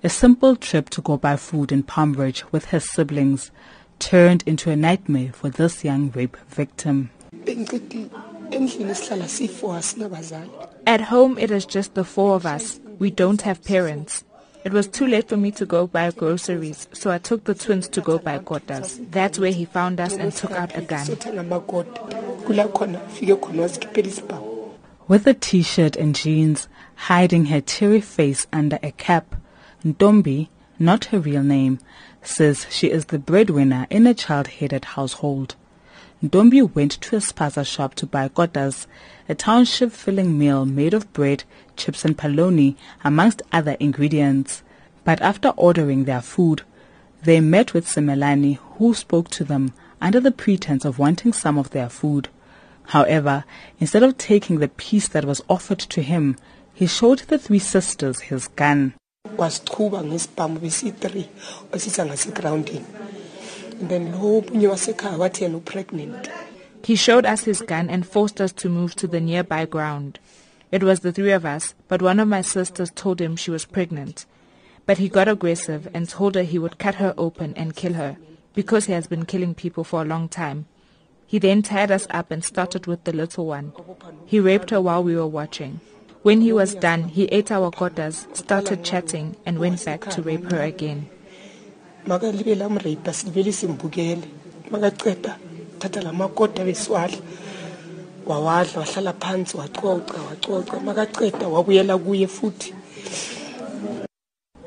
A simple trip to go buy food in Palm Ridge with his siblings turned into a nightmare for this young rape victim. At home, it is just the four of us. We don't have parents. It was too late for me to go buy groceries, so I took the twins to go buy kotas. That's where he found us and took out a gun. With a t-shirt and jeans, hiding her teary face under a cap, Ntombi, not her real name, says she is the breadwinner in a child-headed household. Ntombi went to a spaza shop to buy kotas, a township filling meal made of bread, chips and polony, amongst other ingredients. But after ordering their food, they met with Simelane, who spoke to them under the pretense of wanting some of their food. However, instead of taking the piece that was offered to him, he showed the three sisters his gun. Besi-three ngasegroundini and then lo wasekhaya wathi yena upregnant He showed us his gun and forced us to move to the nearby ground. It was the three of us, but one of my sisters told him she was pregnant. But he got aggressive and told her he would cut her open and kill her, because he has been killing people for a long time. He then tied us up and started with the little one. He raped her while we were watching. When he was done, he ate our kotas, started chatting, and went back to rape her again. thatha besiwadla wawadla wahlala phansi wacoca wacoca. Makaceda wabuyela kuye futhi.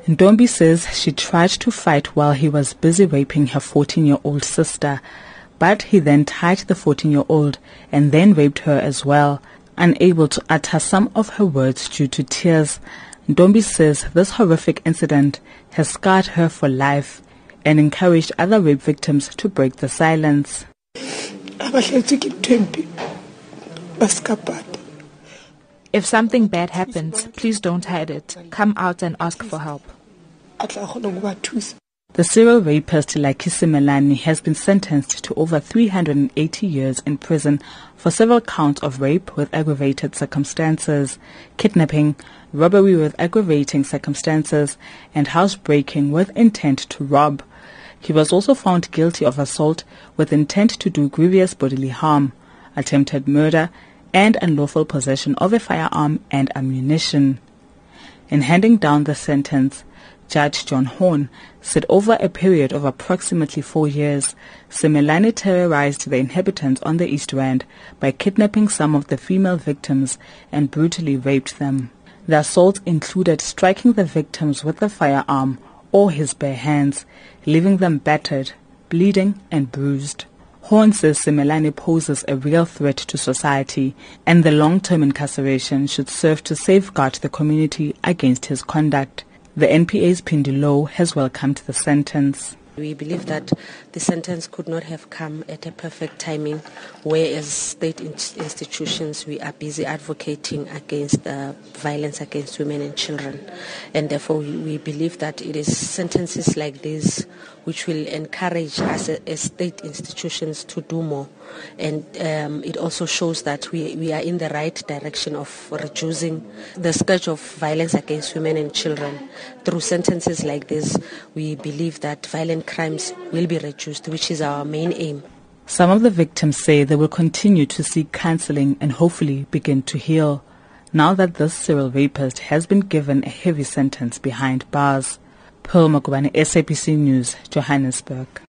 Ntombi says she tried to fight while he was busy raping her 14-year-old sister, but he then tied the 14-year-old and then raped her as well, unable to utter some of her words due to tears. Ntombi says this horrific incident has scarred her for life and encouraged other rape victims to break the silence. If something bad happens, please don't hide it. Come out and ask for help. The serial rapist Lucky Simelane has been sentenced to over 380 years in prison for several counts of rape with aggravated circumstances, kidnapping, robbery with aggravating circumstances, and housebreaking with intent to rob. He was also found guilty of assault with intent to do grievous bodily harm, attempted murder, and unlawful possession of a firearm and ammunition. In handing down the sentence, Judge John Horn said over a period of approximately four years, Simelane terrorized the inhabitants on the East Rand by kidnapping some of the female victims and brutally raped them. The assault included striking the victims with a firearm or his bare hands, leaving them battered, bleeding and bruised. Horn says Simelane poses a real threat to society and the long-term incarceration should serve to safeguard the community against his conduct. The NPA's Phindi Louw has welcomed the sentence. We believe that the sentence could not have come at a perfect timing, where as state institutions we are busy advocating against uh, violence against women and children. And therefore we, we believe that it is sentences like this which will encourage us as state institutions to do more. And um, it also shows that we, we are in the right direction of reducing the scourge of violence against women and children. Through sentences like this, we believe that violent crimes will be reduced, which is our main aim. Some of the victims say they will continue to seek counseling and hopefully begin to heal now that this serial rapist has been given a heavy sentence behind bars. Pearl Magubane, SABC News, Johannesburg.